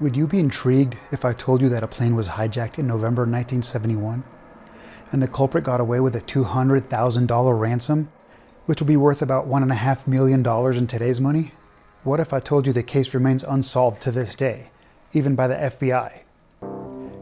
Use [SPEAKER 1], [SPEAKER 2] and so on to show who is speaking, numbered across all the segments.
[SPEAKER 1] Would you be intrigued if I told you that a plane was hijacked in November 1971 and the culprit got away with a $200,000 ransom, which would be worth about $1.5 million in today's money? What if I told you the case remains unsolved to this day, even by the FBI?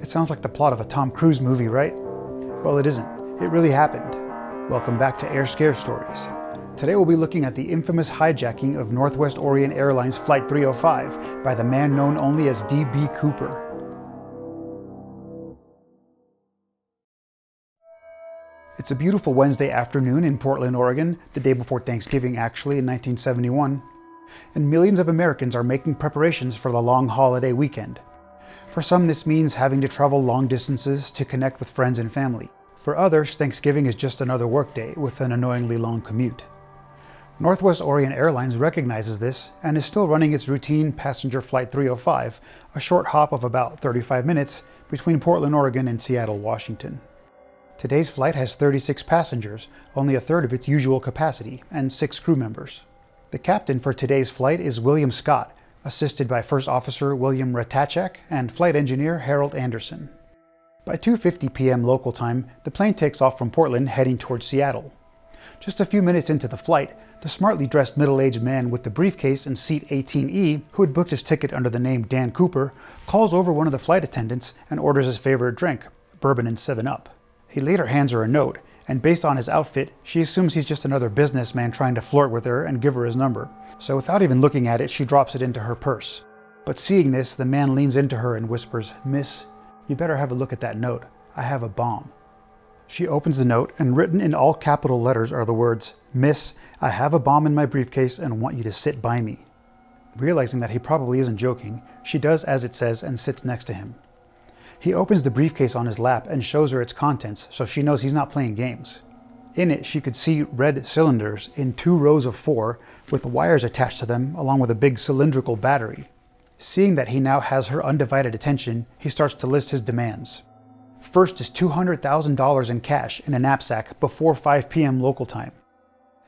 [SPEAKER 1] It sounds like the plot of a Tom Cruise movie, right? Well, it isn't. It really happened. Welcome back to Air Scare Stories. Today we'll be looking at the infamous hijacking of Northwest Orient Airlines Flight 305 by the man known only as D.B. Cooper. It's a beautiful Wednesday afternoon in Portland, Oregon, the day before Thanksgiving, actually, in 1971. And millions of Americans are making preparations for the long holiday weekend. For some, this means having to travel long distances to connect with friends and family. For others, Thanksgiving is just another workday with an annoyingly long commute. Northwest Orient Airlines recognizes this and is still running its routine passenger Flight 305, a short hop of about 35 minutes between Portland, Oregon and Seattle, Washington. Today's flight has 36 passengers, only a third of its usual capacity, and six crew members. The captain for today's flight is William Scott, assisted by First Officer William Rataczak and Flight Engineer Harold Anderson. By 2:50 p.m. local time, the plane takes off from Portland heading towards Seattle. Just a few minutes into the flight, the smartly dressed middle aged man with the briefcase in seat 18E, who had booked his ticket under the name Dan Cooper, calls over one of the flight attendants and orders his favorite drink, bourbon and 7 Up. He later hands her a note, and based on his outfit, she assumes he's just another businessman trying to flirt with her and give her his number. So without even looking at it, she drops it into her purse. But seeing this, the man leans into her and whispers, Miss, you better have a look at that note. I have a bomb. She opens the note, and written in all capital letters are the words, Miss, I have a bomb in my briefcase and want you to sit by me. Realizing that he probably isn't joking, she does as it says and sits next to him. He opens the briefcase on his lap and shows her its contents so she knows he's not playing games. In it, she could see red cylinders in two rows of four with wires attached to them, along with a big cylindrical battery. Seeing that he now has her undivided attention, he starts to list his demands. First is $200,000 in cash in a knapsack before 5 p.m. local time.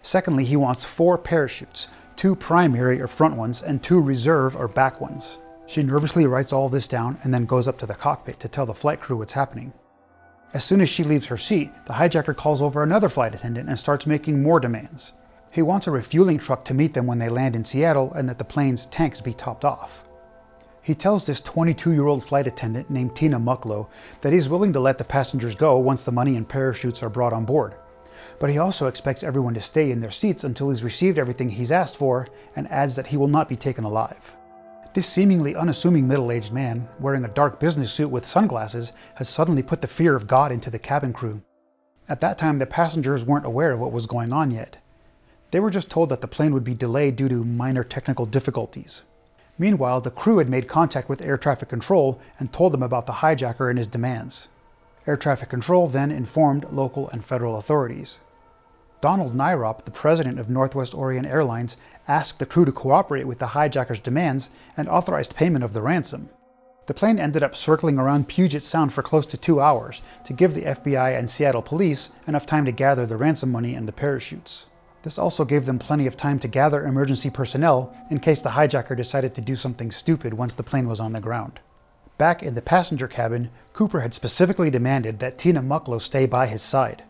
[SPEAKER 1] Secondly, he wants four parachutes, two primary or front ones and two reserve or back ones. She nervously writes all this down and then goes up to the cockpit to tell the flight crew what's happening. As soon as she leaves her seat, the hijacker calls over another flight attendant and starts making more demands. He wants a refueling truck to meet them when they land in Seattle and that the plane's tanks be topped off. He tells this 22 year old flight attendant named Tina Mucklow that he's willing to let the passengers go once the money and parachutes are brought on board. But he also expects everyone to stay in their seats until he's received everything he's asked for and adds that he will not be taken alive. This seemingly unassuming middle aged man, wearing a dark business suit with sunglasses, has suddenly put the fear of God into the cabin crew. At that time, the passengers weren't aware of what was going on yet. They were just told that the plane would be delayed due to minor technical difficulties. Meanwhile, the crew had made contact with air traffic control and told them about the hijacker and his demands. Air traffic control then informed local and federal authorities. Donald Nyrop, the president of Northwest Orient Airlines, asked the crew to cooperate with the hijacker's demands and authorized payment of the ransom. The plane ended up circling around Puget Sound for close to two hours to give the FBI and Seattle police enough time to gather the ransom money and the parachutes. This also gave them plenty of time to gather emergency personnel in case the hijacker decided to do something stupid once the plane was on the ground. Back in the passenger cabin, Cooper had specifically demanded that Tina Mucklow stay by his side.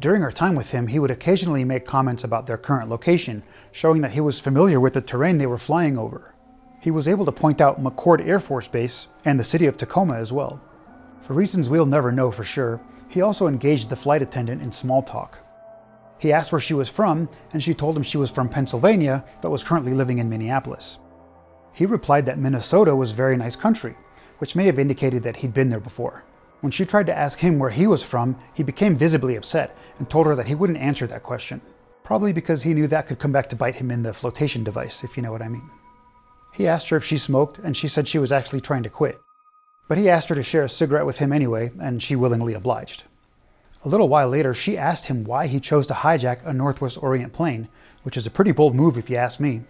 [SPEAKER 1] During our time with him, he would occasionally make comments about their current location, showing that he was familiar with the terrain they were flying over. He was able to point out McChord Air Force Base and the city of Tacoma as well. For reasons we'll never know for sure, he also engaged the flight attendant in small talk. He asked where she was from, and she told him she was from Pennsylvania, but was currently living in Minneapolis. He replied that Minnesota was very nice country, which may have indicated that he'd been there before. When she tried to ask him where he was from, he became visibly upset and told her that he wouldn't answer that question, probably because he knew that could come back to bite him in the flotation device, if you know what I mean. He asked her if she smoked, and she said she was actually trying to quit. But he asked her to share a cigarette with him anyway, and she willingly obliged. A little while later, she asked him why he chose to hijack a Northwest Orient plane, which is a pretty bold move if you ask me.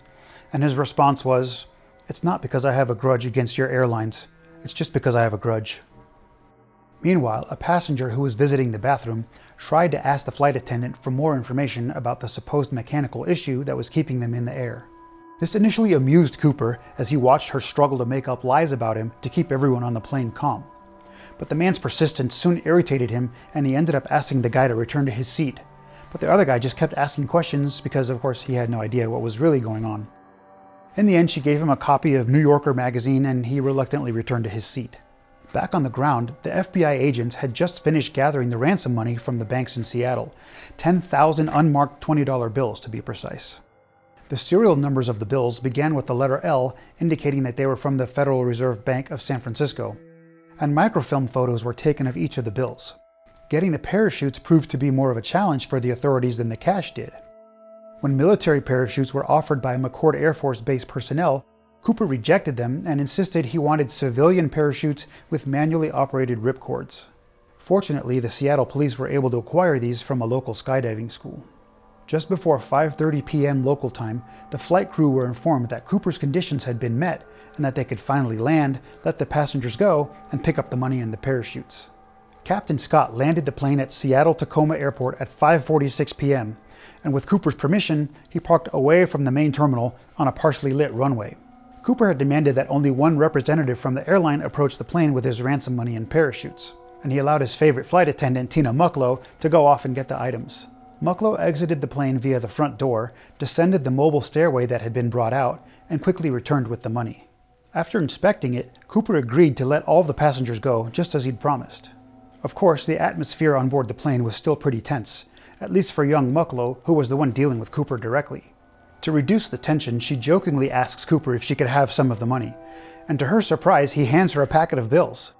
[SPEAKER 1] And his response was, It's not because I have a grudge against your airlines, it's just because I have a grudge. Meanwhile, a passenger who was visiting the bathroom tried to ask the flight attendant for more information about the supposed mechanical issue that was keeping them in the air. This initially amused Cooper as he watched her struggle to make up lies about him to keep everyone on the plane calm. But the man's persistence soon irritated him, and he ended up asking the guy to return to his seat. But the other guy just kept asking questions because, of course, he had no idea what was really going on. In the end, she gave him a copy of New Yorker magazine and he reluctantly returned to his seat. Back on the ground, the FBI agents had just finished gathering the ransom money from the banks in Seattle 10,000 unmarked $20 bills to be precise. The serial numbers of the bills began with the letter L, indicating that they were from the Federal Reserve Bank of San Francisco, and microfilm photos were taken of each of the bills. Getting the parachutes proved to be more of a challenge for the authorities than the cash did. When military parachutes were offered by McChord Air Force Base personnel, Cooper rejected them and insisted he wanted civilian parachutes with manually operated ripcords. Fortunately, the Seattle police were able to acquire these from a local skydiving school. Just before 5:30 p.m. local time, the flight crew were informed that Cooper's conditions had been met and that they could finally land, let the passengers go, and pick up the money and the parachutes. Captain Scott landed the plane at Seattle Tacoma Airport at 5:46 p.m and with Cooper's permission, he parked away from the main terminal on a partially lit runway. Cooper had demanded that only one representative from the airline approach the plane with his ransom money and parachutes, and he allowed his favorite flight attendant, Tina Mucklow, to go off and get the items. Mucklow exited the plane via the front door, descended the mobile stairway that had been brought out, and quickly returned with the money. After inspecting it, Cooper agreed to let all the passengers go, just as he'd promised. Of course, the atmosphere on board the plane was still pretty tense, at least for young Mucklow, who was the one dealing with Cooper directly. To reduce the tension, she jokingly asks Cooper if she could have some of the money, and to her surprise, he hands her a packet of bills.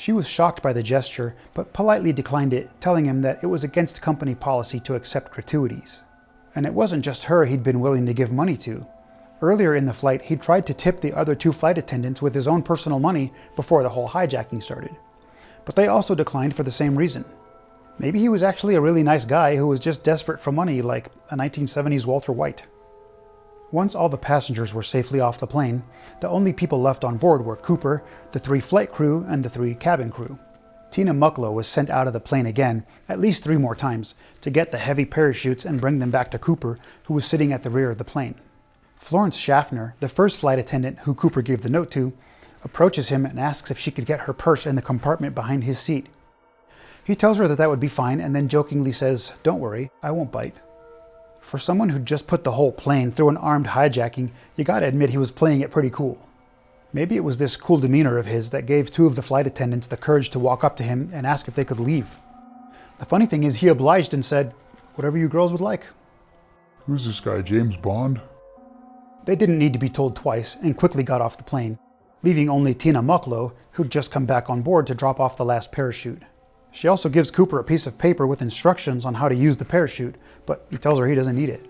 [SPEAKER 1] She was shocked by the gesture, but politely declined it, telling him that it was against company policy to accept gratuities. And it wasn't just her he'd been willing to give money to. Earlier in the flight, he'd tried to tip the other two flight attendants with his own personal money before the whole hijacking started. But they also declined for the same reason. Maybe he was actually a really nice guy who was just desperate for money, like a 1970s Walter White. Once all the passengers were safely off the plane, the only people left on board were Cooper, the three flight crew, and the three cabin crew. Tina Mucklow was sent out of the plane again, at least three more times, to get the heavy parachutes and bring them back to Cooper, who was sitting at the rear of the plane. Florence Schaffner, the first flight attendant who Cooper gave the note to, approaches him and asks if she could get her purse in the compartment behind his seat. He tells her that that would be fine and then jokingly says, Don't worry, I won't bite. For someone who just put the whole plane through an armed hijacking, you gotta admit he was playing it pretty cool. Maybe it was this cool demeanor of his that gave two of the flight attendants the courage to walk up to him and ask if they could leave. The funny thing is, he obliged and said, Whatever you girls would like.
[SPEAKER 2] Who's this guy, James Bond?
[SPEAKER 1] They didn't need to be told twice and quickly got off the plane, leaving only Tina Mucklow, who'd just come back on board to drop off the last parachute. She also gives Cooper a piece of paper with instructions on how to use the parachute, but he tells her he doesn't need it.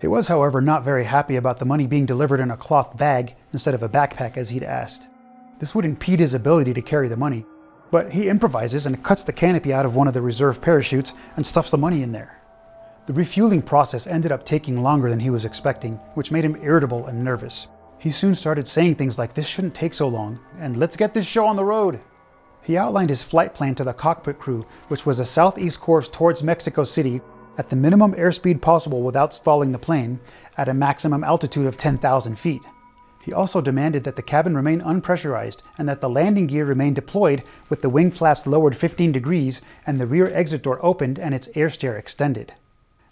[SPEAKER 1] He was, however, not very happy about the money being delivered in a cloth bag instead of a backpack as he'd asked. This would impede his ability to carry the money, but he improvises and cuts the canopy out of one of the reserve parachutes and stuffs the money in there. The refueling process ended up taking longer than he was expecting, which made him irritable and nervous. He soon started saying things like, This shouldn't take so long, and let's get this show on the road. He outlined his flight plan to the cockpit crew, which was a southeast course towards Mexico City at the minimum airspeed possible without stalling the plane at a maximum altitude of 10,000 feet. He also demanded that the cabin remain unpressurized and that the landing gear remain deployed with the wing flaps lowered 15 degrees and the rear exit door opened and its air stair extended.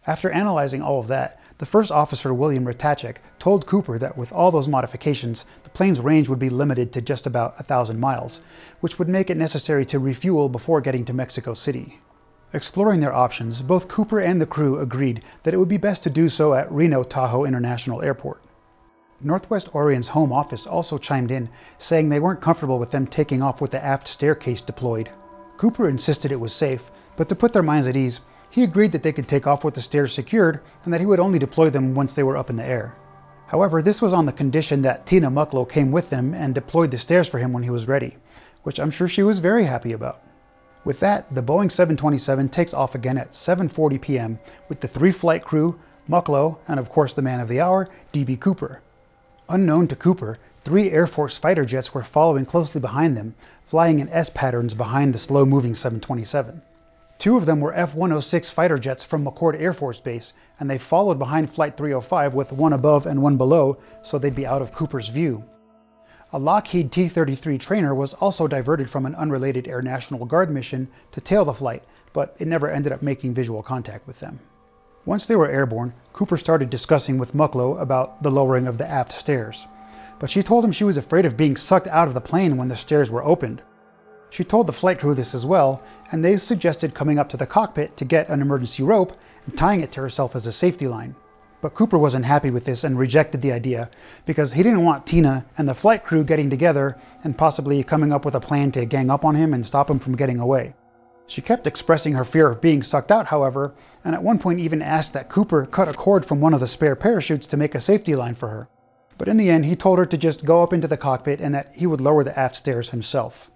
[SPEAKER 1] After analyzing all of that, the first officer, William Rataczak, told Cooper that with all those modifications, the plane's range would be limited to just about 1,000 miles, which would make it necessary to refuel before getting to Mexico City. Exploring their options, both Cooper and the crew agreed that it would be best to do so at Reno Tahoe International Airport. Northwest Orient's home office also chimed in, saying they weren't comfortable with them taking off with the aft staircase deployed. Cooper insisted it was safe, but to put their minds at ease, he agreed that they could take off with the stairs secured and that he would only deploy them once they were up in the air. However, this was on the condition that Tina Mucklow came with them and deployed the stairs for him when he was ready, which I'm sure she was very happy about. With that, the Boeing 727 takes off again at 7:40 p.m. with the three flight crew, Mucklow, and of course the man of the hour, DB Cooper. Unknown to Cooper, three Air Force fighter jets were following closely behind them, flying in S patterns behind the slow-moving 727. Two of them were F 106 fighter jets from McChord Air Force Base, and they followed behind Flight 305 with one above and one below so they'd be out of Cooper's view. A Lockheed T 33 trainer was also diverted from an unrelated Air National Guard mission to tail the flight, but it never ended up making visual contact with them. Once they were airborne, Cooper started discussing with Mucklow about the lowering of the aft stairs. But she told him she was afraid of being sucked out of the plane when the stairs were opened, she told the flight crew this as well, and they suggested coming up to the cockpit to get an emergency rope and tying it to herself as a safety line. But Cooper wasn't happy with this and rejected the idea because he didn't want Tina and the flight crew getting together and possibly coming up with a plan to gang up on him and stop him from getting away. She kept expressing her fear of being sucked out, however, and at one point even asked that Cooper cut a cord from one of the spare parachutes to make a safety line for her. But in the end, he told her to just go up into the cockpit and that he would lower the aft stairs himself.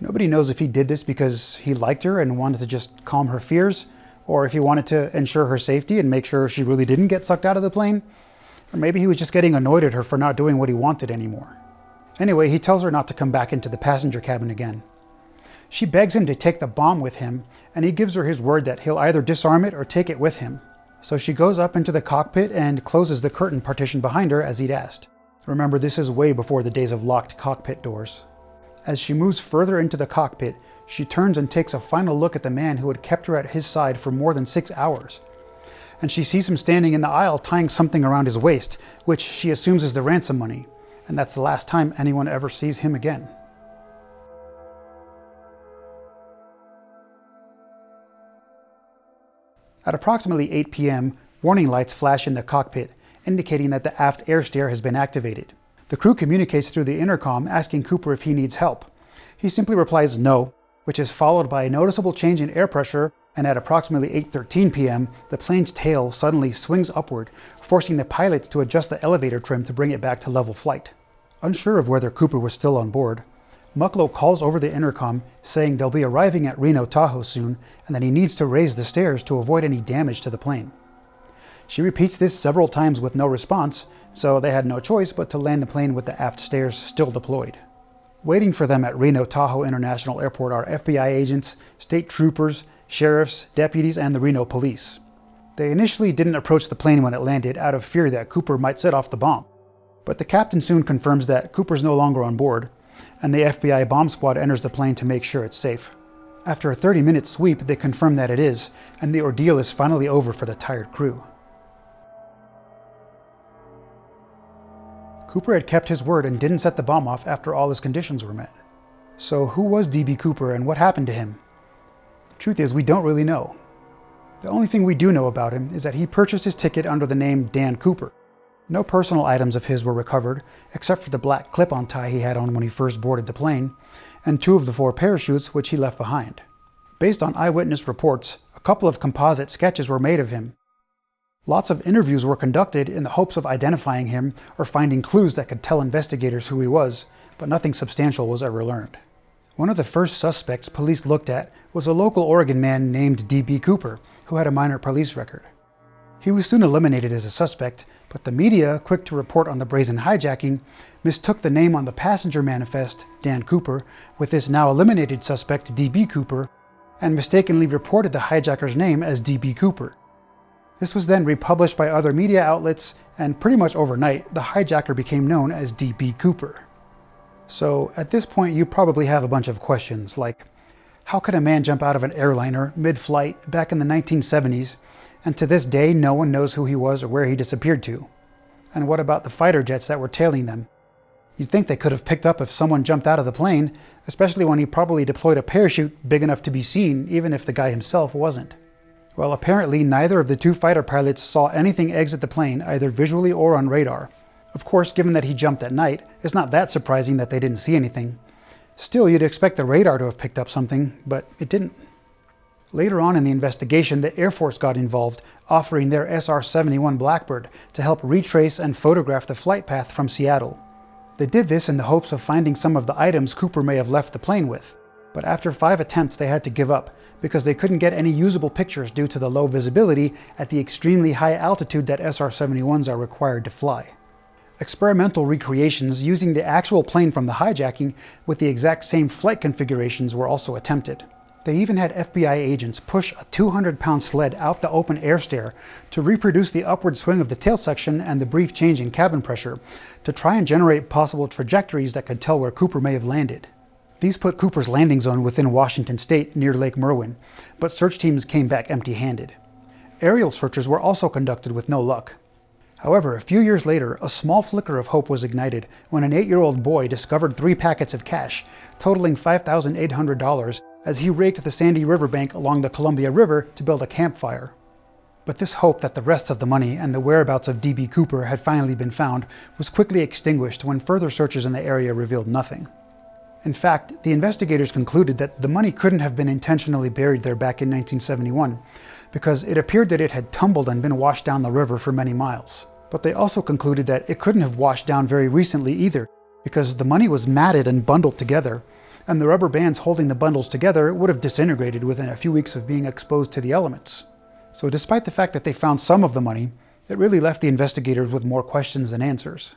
[SPEAKER 1] Nobody knows if he did this because he liked her and wanted to just calm her fears, or if he wanted to ensure her safety and make sure she really didn't get sucked out of the plane, or maybe he was just getting annoyed at her for not doing what he wanted anymore. Anyway, he tells her not to come back into the passenger cabin again. She begs him to take the bomb with him, and he gives her his word that he'll either disarm it or take it with him. So she goes up into the cockpit and closes the curtain partition behind her as he'd asked. Remember, this is way before the days of locked cockpit doors. As she moves further into the cockpit, she turns and takes a final look at the man who had kept her at his side for more than six hours. And she sees him standing in the aisle tying something around his waist, which she assumes is the ransom money. And that's the last time anyone ever sees him again. At approximately 8 p.m., warning lights flash in the cockpit, indicating that the aft air stair has been activated. The crew communicates through the intercom asking Cooper if he needs help. He simply replies no, which is followed by a noticeable change in air pressure, and at approximately 8:13 p.m., the plane's tail suddenly swings upward, forcing the pilots to adjust the elevator trim to bring it back to level flight. Unsure of whether Cooper was still on board, Mucklow calls over the intercom saying they'll be arriving at Reno Tahoe soon and that he needs to raise the stairs to avoid any damage to the plane. She repeats this several times with no response, so they had no choice but to land the plane with the aft stairs still deployed. Waiting for them at Reno Tahoe International Airport are FBI agents, state troopers, sheriffs, deputies, and the Reno police. They initially didn't approach the plane when it landed out of fear that Cooper might set off the bomb. But the captain soon confirms that Cooper's no longer on board, and the FBI bomb squad enters the plane to make sure it's safe. After a 30 minute sweep, they confirm that it is, and the ordeal is finally over for the tired crew. Cooper had kept his word and didn't set the bomb off after all his conditions were met. So, who was D.B. Cooper and what happened to him? The truth is, we don't really know. The only thing we do know about him is that he purchased his ticket under the name Dan Cooper. No personal items of his were recovered, except for the black clip on tie he had on when he first boarded the plane, and two of the four parachutes which he left behind. Based on eyewitness reports, a couple of composite sketches were made of him, Lots of interviews were conducted in the hopes of identifying him or finding clues that could tell investigators who he was, but nothing substantial was ever learned. One of the first suspects police looked at was a local Oregon man named D.B. Cooper, who had a minor police record. He was soon eliminated as a suspect, but the media, quick to report on the brazen hijacking, mistook the name on the passenger manifest, Dan Cooper, with this now eliminated suspect, D.B. Cooper, and mistakenly reported the hijacker's name as D.B. Cooper. This was then republished by other media outlets, and pretty much overnight, the hijacker became known as D.B. Cooper. So at this point, you probably have a bunch of questions like how could a man jump out of an airliner mid flight back in the 1970s, and to this day, no one knows who he was or where he disappeared to? And what about the fighter jets that were tailing them? You'd think they could have picked up if someone jumped out of the plane, especially when he probably deployed a parachute big enough to be seen, even if the guy himself wasn't. Well, apparently neither of the two fighter pilots saw anything exit the plane, either visually or on radar. Of course, given that he jumped at night, it's not that surprising that they didn't see anything. Still, you'd expect the radar to have picked up something, but it didn't. Later on in the investigation, the Air Force got involved, offering their SR 71 Blackbird to help retrace and photograph the flight path from Seattle. They did this in the hopes of finding some of the items Cooper may have left the plane with, but after five attempts, they had to give up because they couldn't get any usable pictures due to the low visibility at the extremely high altitude that SR-71s are required to fly. Experimental recreations using the actual plane from the hijacking with the exact same flight configurations were also attempted. They even had FBI agents push a 200 pound sled out the open air stair to reproduce the upward swing of the tail section and the brief change in cabin pressure to try and generate possible trajectories that could tell where Cooper may have landed. These put Cooper's landing zone within Washington state near Lake Merwin, but search teams came back empty handed. Aerial searches were also conducted with no luck. However, a few years later, a small flicker of hope was ignited when an eight year old boy discovered three packets of cash, totaling $5,800, as he raked the sandy riverbank along the Columbia River to build a campfire. But this hope that the rest of the money and the whereabouts of D.B. Cooper had finally been found was quickly extinguished when further searches in the area revealed nothing. In fact, the investigators concluded that the money couldn't have been intentionally buried there back in 1971, because it appeared that it had tumbled and been washed down the river for many miles. But they also concluded that it couldn't have washed down very recently either, because the money was matted and bundled together, and the rubber bands holding the bundles together would have disintegrated within a few weeks of being exposed to the elements. So, despite the fact that they found some of the money, it really left the investigators with more questions than answers.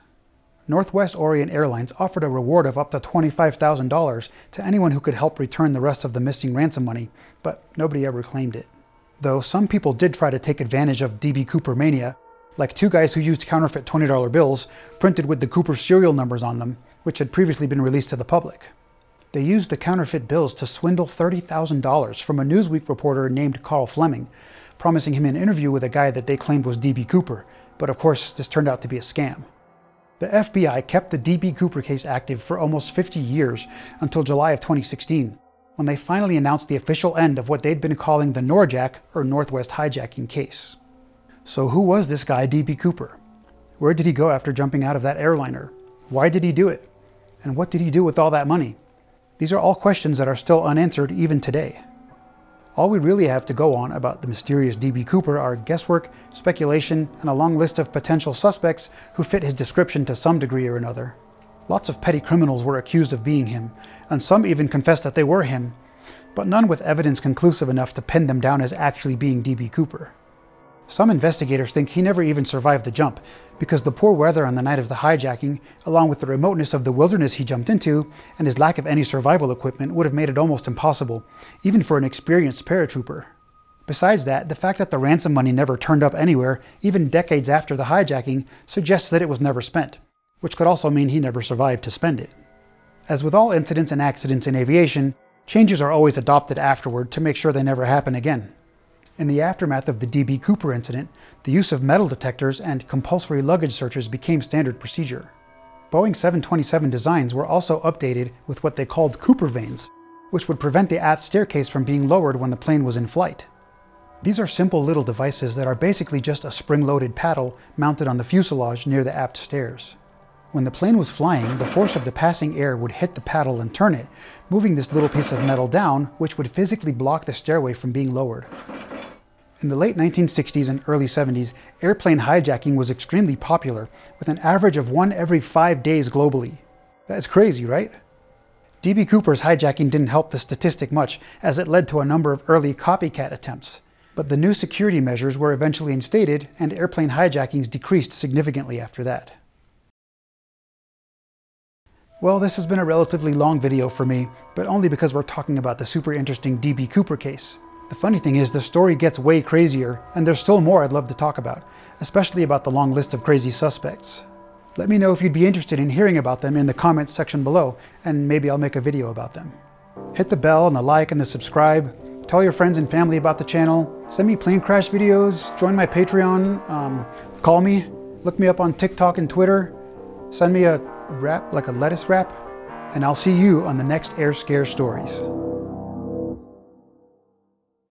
[SPEAKER 1] Northwest Orient Airlines offered a reward of up to $25,000 to anyone who could help return the rest of the missing ransom money, but nobody ever claimed it. Though some people did try to take advantage of DB Cooper mania, like two guys who used counterfeit $20 bills printed with the Cooper serial numbers on them, which had previously been released to the public. They used the counterfeit bills to swindle $30,000 from a Newsweek reporter named Karl Fleming, promising him an interview with a guy that they claimed was D.B. Cooper, but of course, this turned out to be a scam. The FBI kept the D.B. Cooper case active for almost 50 years until July of 2016, when they finally announced the official end of what they'd been calling the NORJAK, or Northwest Hijacking case. So, who was this guy, D.B. Cooper? Where did he go after jumping out of that airliner? Why did he do it? And what did he do with all that money? These are all questions that are still unanswered even today. All we really have to go on about the mysterious D.B. Cooper are guesswork, speculation, and a long list of potential suspects who fit his description to some degree or another. Lots of petty criminals were accused of being him, and some even confessed that they were him, but none with evidence conclusive enough to pin them down as actually being D.B. Cooper. Some investigators think he never even survived the jump, because the poor weather on the night of the hijacking, along with the remoteness of the wilderness he jumped into, and his lack of any survival equipment, would have made it almost impossible, even for an experienced paratrooper. Besides that, the fact that the ransom money never turned up anywhere, even decades after the hijacking, suggests that it was never spent, which could also mean he never survived to spend it. As with all incidents and accidents in aviation, changes are always adopted afterward to make sure they never happen again. In the aftermath of the D.B. Cooper incident, the use of metal detectors and compulsory luggage searches became standard procedure. Boeing 727 designs were also updated with what they called Cooper vanes, which would prevent the aft staircase from being lowered when the plane was in flight. These are simple little devices that are basically just a spring loaded paddle mounted on the fuselage near the aft stairs. When the plane was flying, the force of the passing air would hit the paddle and turn it, moving this little piece of metal down, which would physically block the stairway from being lowered. In the late 1960s and early 70s, airplane hijacking was extremely popular, with an average of one every five days globally. That's crazy, right? D.B. Cooper's hijacking didn't help the statistic much, as it led to a number of early copycat attempts. But the new security measures were eventually instated, and airplane hijackings decreased significantly after that. Well, this has been a relatively long video for me, but only because we're talking about the super interesting D.B. Cooper case. The funny thing is, the story gets way crazier, and there's still more I'd love to talk about, especially about the long list of crazy suspects. Let me know if you'd be interested in hearing about them in the comments section below, and maybe I'll make a video about them. Hit the bell and the like and the subscribe. Tell your friends and family about the channel. Send me plane crash videos. Join my Patreon. Um, call me. Look me up on TikTok and Twitter. Send me a wrap, like a lettuce wrap. And I'll see you on the next Air Scare Stories.